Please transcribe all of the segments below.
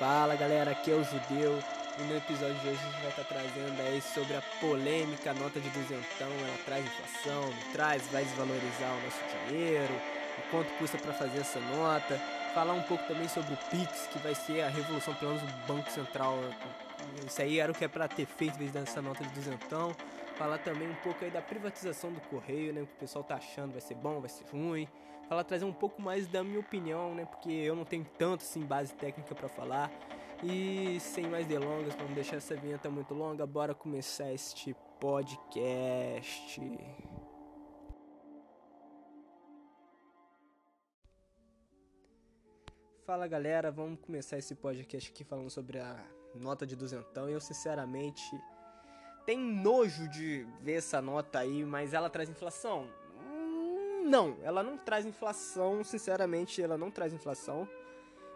Fala galera, aqui é o Judeu. E no episódio de hoje a gente vai estar trazendo aí sobre a polêmica nota de duzentão, ela traz inflação, traz, vai desvalorizar o nosso dinheiro, o quanto custa para fazer essa nota, falar um pouco também sobre o Pix, que vai ser a revolução pelo menos do Banco Central, isso aí era o que é para ter feito em vez dessa nota de duzentão, falar também um pouco aí da privatização do correio, né, o que o pessoal tá achando, vai ser bom, vai ser ruim, falar trazer um pouco mais da minha opinião, né? Porque eu não tenho tanto assim base técnica para falar. E sem mais delongas, não deixar essa vinheta muito longa, bora começar este podcast. Fala galera, vamos começar esse podcast aqui falando sobre a nota de duzentão. Eu sinceramente tenho nojo de ver essa nota aí, mas ela traz inflação? Não, ela não traz inflação, sinceramente, ela não traz inflação.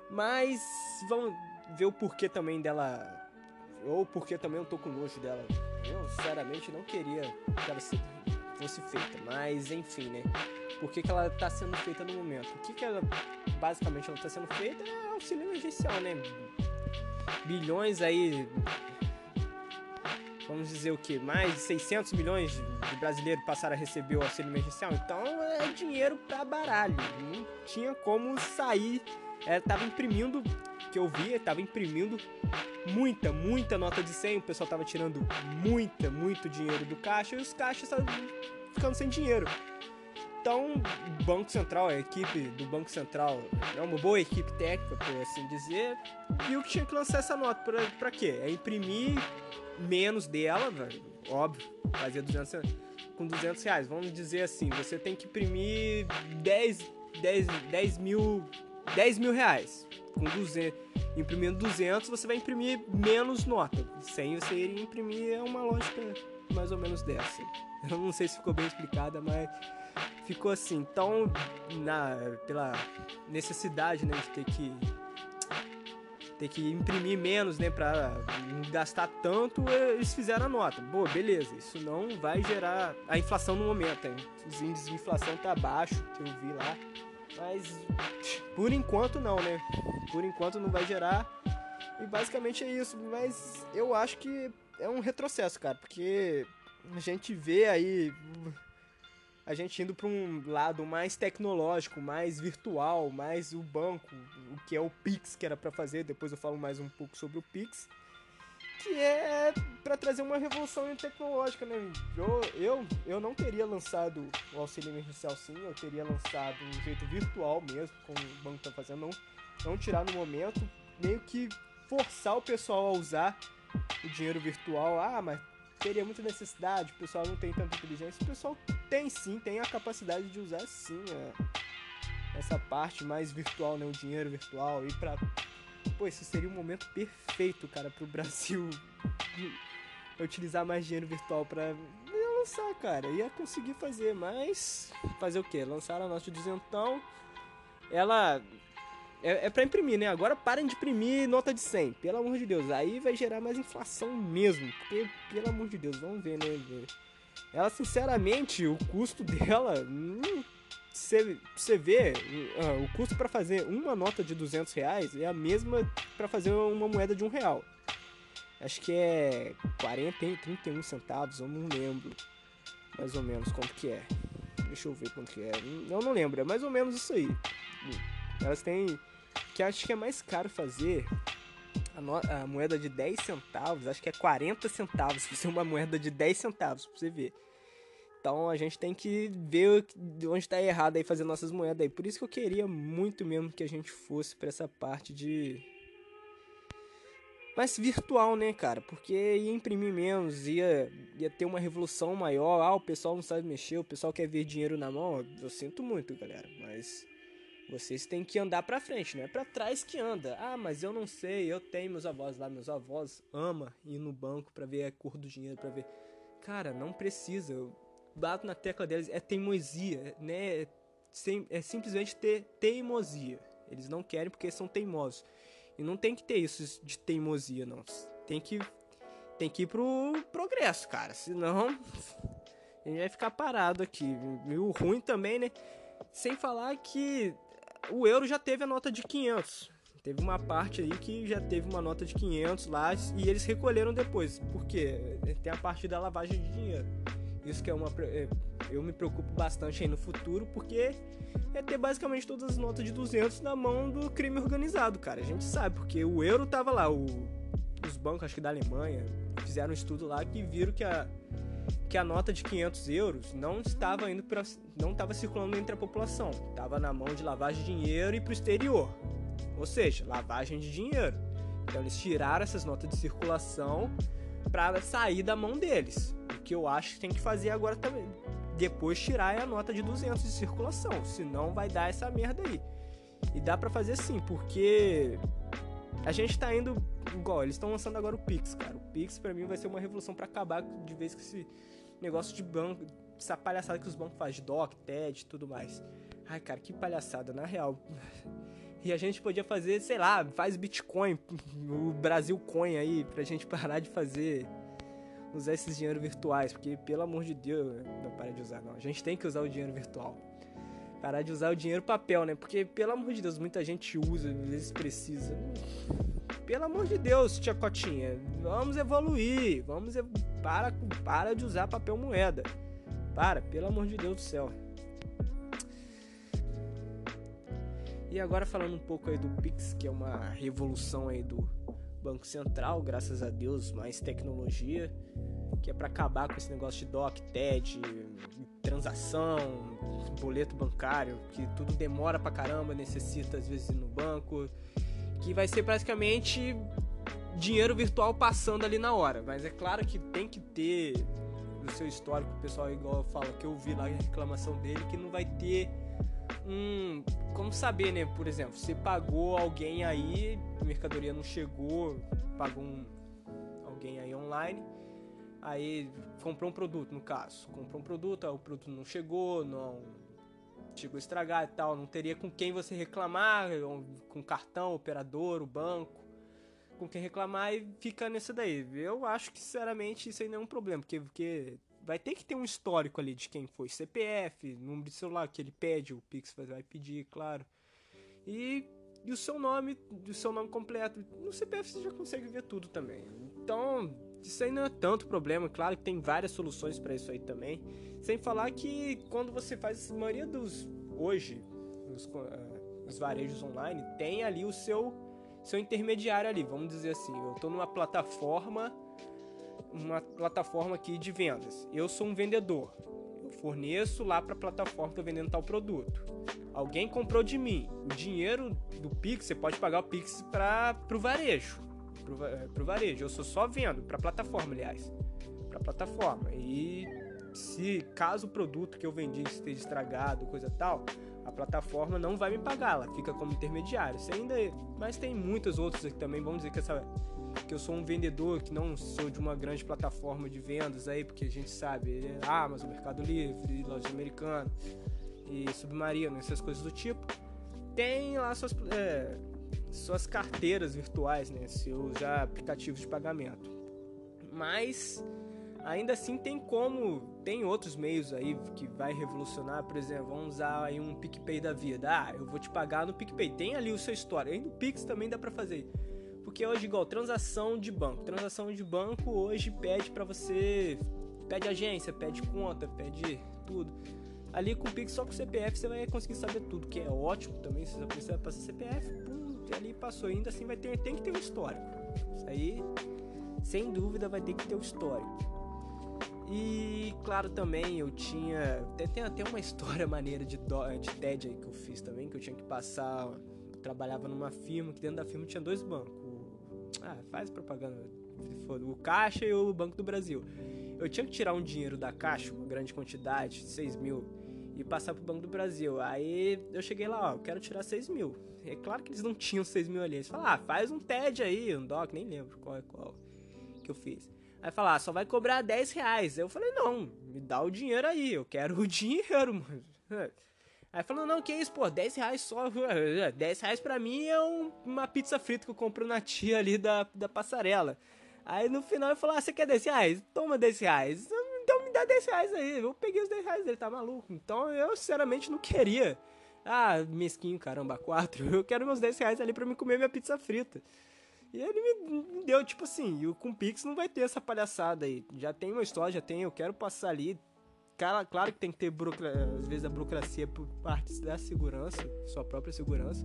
Mas vamos ver o porquê também dela. Ou porquê também eu tô com nojo dela. Eu, sinceramente, não queria que ela fosse feita. Mas, enfim, né? Por que, que ela tá sendo feita no momento? O que, que ela. Basicamente, ela tá sendo feita é auxílio emergencial, né? Bilhões aí vamos dizer o que, mais de 600 milhões de brasileiros passaram a receber o auxílio emergencial. Então é dinheiro para baralho. Não tinha como sair. É, tava imprimindo, que eu vi, tava imprimindo muita, muita nota de 100. O pessoal tava tirando muita, muito dinheiro do caixa e os caixas estavam ficando sem dinheiro. Então, o Banco Central, a equipe do Banco Central, é uma boa equipe técnica, por assim dizer, viu que tinha que lançar essa nota. Pra quê? É imprimir menos dela, velho, óbvio, fazia 200, com 200 reais. Vamos dizer assim, você tem que imprimir 10, 10, 10 mil, 10 mil reais. Com 200, imprimindo 200, você vai imprimir menos nota. Sem você iria imprimir é uma lógica mais ou menos dessa. Eu não sei se ficou bem explicada, mas ficou assim. Então, na, pela necessidade né, de ter que ter que imprimir menos, né, para gastar tanto, eles fizeram a nota. Boa, beleza. Isso não vai gerar a inflação no momento, hein? Os índices de inflação tá baixo, que eu vi lá. Mas por enquanto não, né? Por enquanto não vai gerar. E basicamente é isso, mas eu acho que é um retrocesso, cara, porque a gente vê aí a gente indo para um lado mais tecnológico, mais virtual, mais o banco, o que é o Pix que era para fazer, depois eu falo mais um pouco sobre o Pix, que é para trazer uma revolução tecnológica, né? Eu, eu, eu não teria lançado o auxílio emergencial sim, eu teria lançado um jeito virtual mesmo, como o banco está fazendo, não, não tirar no momento, meio que forçar o pessoal a usar o dinheiro virtual. Ah, mas teria muita necessidade, o pessoal não tem tanta inteligência. O pessoal tem sim, tem a capacidade de usar sim é, essa parte mais virtual, né? O dinheiro virtual. E pra. Pô, esse seria o momento perfeito, cara, pro Brasil utilizar mais dinheiro virtual pra lançar, cara. Ia conseguir fazer, mas. Fazer o quê? Lançaram a nossa duzentão. Ela é, é pra imprimir, né? Agora parem de imprimir nota de 100, pelo amor de Deus. Aí vai gerar mais inflação mesmo. Porque, pelo amor de Deus, vamos ver, né? Ela, sinceramente, o custo dela. Você, você vê, uh, o custo para fazer uma nota de 200 reais é a mesma para fazer uma moeda de um real. Acho que é 40 e 31 centavos, eu não lembro mais ou menos quanto que é. Deixa eu ver quanto que é. Eu não lembro, é mais ou menos isso aí. Elas têm que acho que é mais caro fazer a, no, a, moeda de 10 centavos, acho que é 40 centavos, fazer uma moeda de 10 centavos, pra você ver. Então a gente tem que ver onde está errado aí fazer nossas moedas aí. Por isso que eu queria muito mesmo que a gente fosse para essa parte de mais virtual, né, cara? Porque ia imprimir menos, ia, ia ter uma revolução maior. Ah, o pessoal não sabe mexer, o pessoal quer ver dinheiro na mão. Eu sinto muito, galera, mas vocês têm que andar para frente, não é para trás que anda. Ah, mas eu não sei, eu tenho meus avós lá, meus avós ama ir no banco para ver a cor do dinheiro, para ver. Cara, não precisa. Eu bato na tecla deles, é teimosia, né? É, é simplesmente ter teimosia. Eles não querem porque são teimosos. E não tem que ter isso de teimosia, não. Tem que tem que ir pro progresso, cara. Senão a gente vai ficar parado aqui. E o ruim também, né? Sem falar que o euro já teve a nota de 500. Teve uma parte aí que já teve uma nota de 500 lá e eles recolheram depois. Por quê? Tem a parte da lavagem de dinheiro. Isso que é uma. É, eu me preocupo bastante aí no futuro, porque é ter basicamente todas as notas de 200 na mão do crime organizado, cara. A gente sabe, porque o euro tava lá, o, os bancos, acho que da Alemanha, fizeram um estudo lá que viram que a, que a nota de 500 euros não estava indo para não estava circulando entre a população, estava na mão de lavagem de dinheiro e para o exterior, ou seja, lavagem de dinheiro. Então eles tiraram essas notas de circulação para sair da mão deles. O que eu acho que tem que fazer agora também, depois tirar a nota de 200 de circulação, senão vai dar essa merda aí. E dá para fazer sim, porque a gente tá indo igual, eles estão lançando agora o Pix, cara. O Pix para mim vai ser uma revolução para acabar de vez com esse negócio de banco, essa palhaçada que os bancos fazem, DOC, TED e tudo mais. Ai, cara, que palhaçada, na real. E a gente podia fazer, sei lá, faz Bitcoin, o Brasil Coin aí, pra gente parar de fazer usar esses dinheiro virtuais, porque pelo amor de Deus, não para de usar não. A gente tem que usar o dinheiro virtual. Parar de usar o dinheiro papel, né? Porque pelo amor de Deus, muita gente usa, às vezes precisa. Pelo amor de Deus, tia Cotinha, vamos evoluir, vamos ev... para para de usar papel moeda. Para, pelo amor de Deus do céu. E agora falando um pouco aí do Pix, que é uma revolução aí do Banco Central, graças a Deus, mais tecnologia, que é para acabar com esse negócio de DOC, TED, transação, boleto bancário, que tudo demora pra caramba, necessita às vezes ir no banco, que vai ser praticamente dinheiro virtual passando ali na hora. Mas é claro que tem que ter no seu histórico, o pessoal igual fala que eu vi lá a reclamação dele que não vai ter um. Como saber, né? Por exemplo, você pagou alguém aí, mercadoria não chegou, pagou um, alguém aí online, aí comprou um produto, no caso. Comprou um produto, o produto não chegou, não chegou a estragar e tal, não teria com quem você reclamar, com cartão, operador, o banco, com quem reclamar e fica nessa daí. Eu acho que, sinceramente, isso aí não é um problema, porque, porque vai ter que ter um histórico ali de quem foi. CPF, número de celular que ele pede, o Pix vai pedir, claro. E, e o seu nome, o seu nome completo. No CPF você já consegue ver tudo também. Então, isso aí não é tanto problema. Claro que tem várias soluções para isso aí também. Sem falar que quando você faz a maioria dos hoje os, uh, os varejos online tem ali o seu seu intermediário ali, vamos dizer assim. Eu estou numa plataforma uma plataforma aqui de vendas. Eu sou um vendedor. Eu forneço lá para a plataforma que eu vendendo tal produto. Alguém comprou de mim. O dinheiro do Pix, você pode pagar o Pix para o varejo. Para o varejo. Eu sou só vendo, para plataforma, aliás. Para plataforma. E se caso o produto que eu vendi esteja estragado, coisa tal, a plataforma não vai me pagar, ela fica como intermediário. Você ainda, mas tem muitas outras aqui também, vamos dizer que essa que eu sou um vendedor, que não sou de uma grande plataforma de vendas aí, porque a gente sabe, é Amazon, Mercado Livre, lojas americanas e Submarino, essas coisas do tipo. Tem lá suas, é, suas carteiras virtuais, né? Seus aplicativos de pagamento. Mas ainda assim tem como, tem outros meios aí que vai revolucionar, por exemplo, vamos usar aí um PicPay da vida. Ah, eu vou te pagar no PicPay. Tem ali o seu história. Aí no Pix também dá para fazer. Porque hoje, igual, transação de banco. Transação de banco hoje pede para você. Pede agência, pede conta, pede tudo. Ali com o Pix, só com o CPF, você vai conseguir saber tudo, que é ótimo também. Você só precisa passar CPF, e ali passou. Ainda assim, vai ter, tem que ter um histórico. Isso aí, sem dúvida, vai ter que ter um histórico. E claro também eu tinha. Tem, até uma história maneira de, de TED aí que eu fiz também, que eu tinha que passar. Eu trabalhava numa firma, que dentro da firma tinha dois bancos ah, faz propaganda. O Caixa e o Banco do Brasil. Eu tinha que tirar um dinheiro da Caixa, uma grande quantidade, 6 mil, e passar pro Banco do Brasil. Aí eu cheguei lá, ó, eu quero tirar 6 mil. É claro que eles não tinham 6 mil ali. Eles falaram, ah, faz um TED aí, um DOC, nem lembro qual é qual que eu fiz. Aí falar, ah, só vai cobrar 10 reais. Eu falei, não, me dá o dinheiro aí, eu quero o dinheiro, mano. Aí falou, não, que isso, pô, 10 reais só. 10 reais pra mim é um, uma pizza frita que eu compro na tia ali da, da passarela. Aí no final ele falou, ah, você quer 10 reais? Toma 10 reais. Dá 10 reais aí. Eu peguei os 10 reais dele, tá maluco? Então eu sinceramente não queria Ah, mesquinho, caramba, quatro. Eu quero meus 10 reais ali pra me comer minha pizza frita. E ele me, deu, tipo assim, e com Pix não vai ter essa palhaçada aí. Já tem uma história, já tem, eu quero passar ali. Cara, claro que tem que ter, às vezes, a burocracia por parte da segurança, sua própria segurança.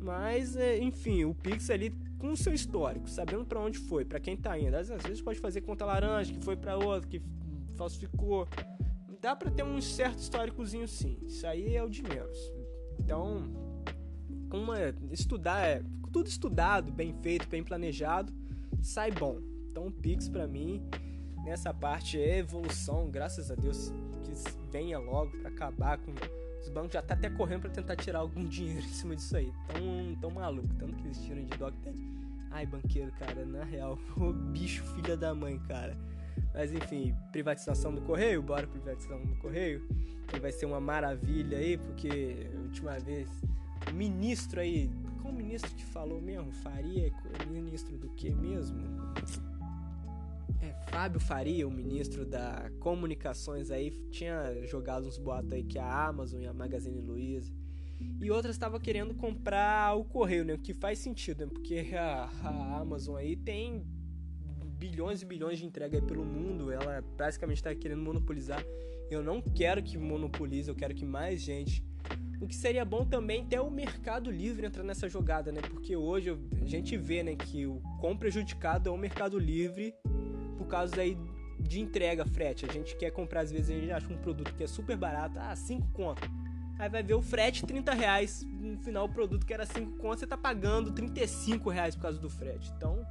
Mas, é, enfim, o Pix ali com o seu histórico, sabendo para onde foi, para quem tá indo. Às vezes pode fazer conta laranja, que foi para outro, que falsificou. Dá para ter um certo históricozinho sim. Isso aí é o de menos. Então, uma, estudar é tudo estudado, bem feito, bem planejado, sai bom. Então o Pix para mim nessa parte é evolução, graças a Deus que venha logo para acabar com os bancos já tá até correndo para tentar tirar algum dinheiro em cima disso aí. Tão, tão maluco, tanto que eles tiram de dog Ai, banqueiro, cara, na real, o bicho filha da mãe, cara. Mas enfim, privatização do Correio, bora privatização do Correio, que vai ser uma maravilha aí, porque última vez o ministro aí qual ministro que falou mesmo? Faria ministro do que mesmo? É, Fábio Faria, o ministro da Comunicações aí, tinha jogado uns boatos aí que a Amazon e a Magazine Luiza e outras estavam querendo comprar o correio, né? O que faz sentido, né? Porque a, a Amazon aí tem bilhões e bilhões de entrega pelo mundo, ela praticamente está querendo monopolizar. Eu não quero que monopolize, eu quero que mais gente o que seria bom também ter o Mercado Livre entrar nessa jogada, né? Porque hoje a gente vê, né, que o quão prejudicado é o Mercado Livre por causa aí de entrega, frete. A gente quer comprar, às vezes a gente acha um produto que é super barato, ah, 5 conto. Aí vai ver o frete 30 reais. No final, o produto que era 5 conto, você tá pagando 35 reais por causa do frete. Então,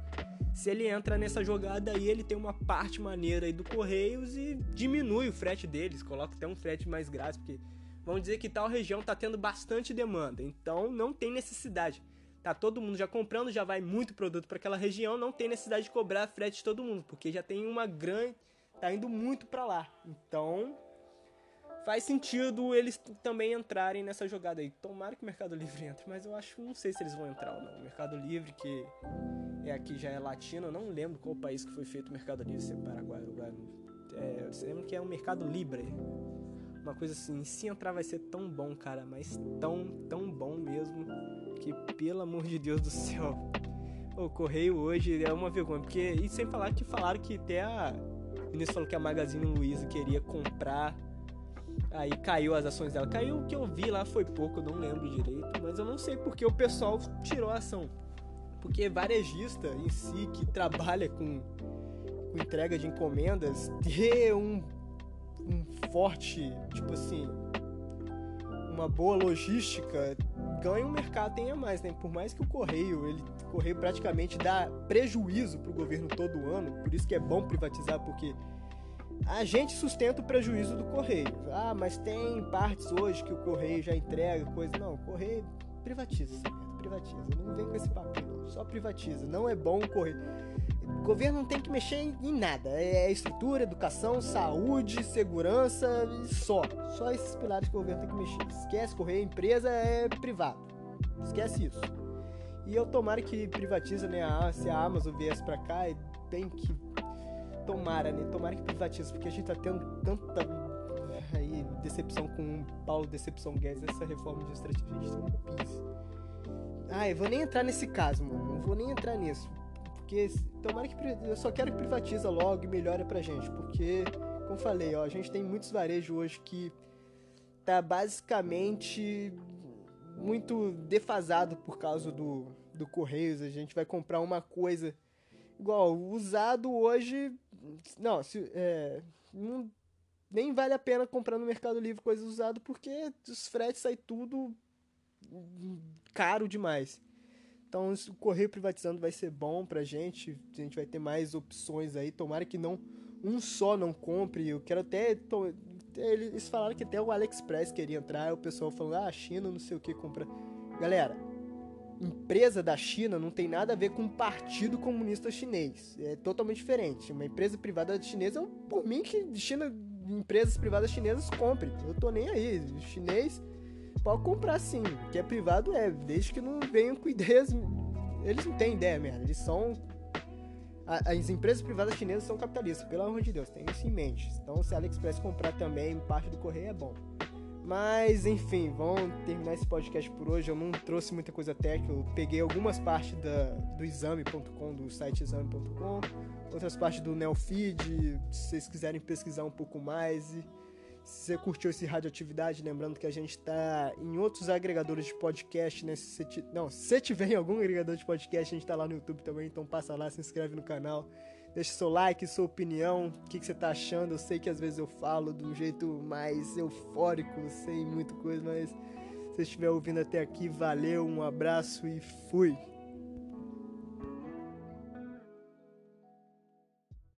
se ele entra nessa jogada aí, ele tem uma parte maneira aí do Correios e diminui o frete deles. Coloca até um frete mais grátis, porque vamos dizer que tal região está tendo bastante demanda, então não tem necessidade. Tá todo mundo já comprando, já vai muito produto para aquela região, não tem necessidade de cobrar frete de todo mundo, porque já tem uma grande, tá indo muito para lá. Então, faz sentido eles também entrarem nessa jogada aí. Tomara que o Mercado Livre entre, mas eu acho, não sei se eles vão entrar ou não. O Mercado Livre, que é aqui já é latino, eu não lembro qual país que foi feito o Mercado Livre, se é Paraguai, Uruguai. É, eu lembro que é o Mercado Libre uma coisa assim, se entrar vai ser tão bom, cara, mas tão, tão bom mesmo, que pelo amor de Deus do céu. O correio hoje é uma vergonha, porque e sem falar que falaram que até a o ministro falou que a Magazine Luiza queria comprar Aí caiu as ações dela. Caiu o que eu vi lá foi pouco, eu não lembro direito, mas eu não sei porque o pessoal tirou a ação. Porque varejista em si que trabalha com, com entrega de encomendas ter um um forte, tipo assim, uma boa logística, ganha um mercado tenha mais, né? Por mais que o correio, ele correio praticamente dá prejuízo para o governo todo ano, por isso que é bom privatizar porque a gente sustenta o prejuízo do correio. Ah, mas tem partes hoje que o correio já entrega coisa. Não, o correio privatiza, privatiza. Não vem com esse papel, só privatiza. Não é bom o correio o governo não tem que mexer em nada. É estrutura, educação, saúde, segurança e só. Só esses pilares que o governo tem que mexer. Esquece correr, empresa é privado. Esquece isso. E eu tomara que privatiza, né? Se a Amazon viesse pra cá, tem que. Tomara, né? Tomara que privatiza, porque a gente tá tendo tanta aí, decepção com o Paulo Decepção Guedes, essa reforma administrativa. A gente tem um. Ah, eu vou nem entrar nesse caso, mano. Não vou nem entrar nisso. Porque tomara que eu só quero que privatiza logo e melhore pra gente, porque como falei, ó, a gente tem muitos varejos hoje que tá basicamente muito defasado por causa do, do Correios. A gente vai comprar uma coisa igual usado hoje. Não, se, é, não, nem vale a pena comprar no Mercado Livre coisa usada porque os fretes saem tudo caro demais. Então, o correio privatizando vai ser bom pra gente. A gente vai ter mais opções aí. Tomara que não um só não compre. Eu quero até. Eles falaram que até o AliExpress queria entrar. O pessoal falou: ah, China não sei o que compra. Galera, empresa da China não tem nada a ver com o Partido Comunista Chinês. É totalmente diferente. Uma empresa privada chinesa, por mim que China, empresas privadas chinesas comprem. Eu tô nem aí. O chinês pode comprar sim. Que é privado é, desde que não venham com ideias. Eles não têm ideia mesmo, eles são. As empresas privadas chinesas são capitalistas, pelo amor de Deus, tem isso em mente. Então, se a AliExpress comprar também parte do correio é bom. Mas enfim, vamos terminar esse podcast por hoje. Eu não trouxe muita coisa técnica, eu peguei algumas partes da, do exame.com, do site exame.com, outras partes do Neofeed, se vocês quiserem pesquisar um pouco mais. E se você curtiu esse radioatividade, lembrando que a gente está em outros agregadores de podcast, né? Se você, não, se tiver em algum agregador de podcast, a gente está lá no YouTube também, então passa lá, se inscreve no canal. Deixa seu like, sua opinião, o que, que você tá achando. Eu sei que às vezes eu falo de um jeito mais eufórico, sem muita coisa, mas se estiver ouvindo até aqui, valeu, um abraço e fui!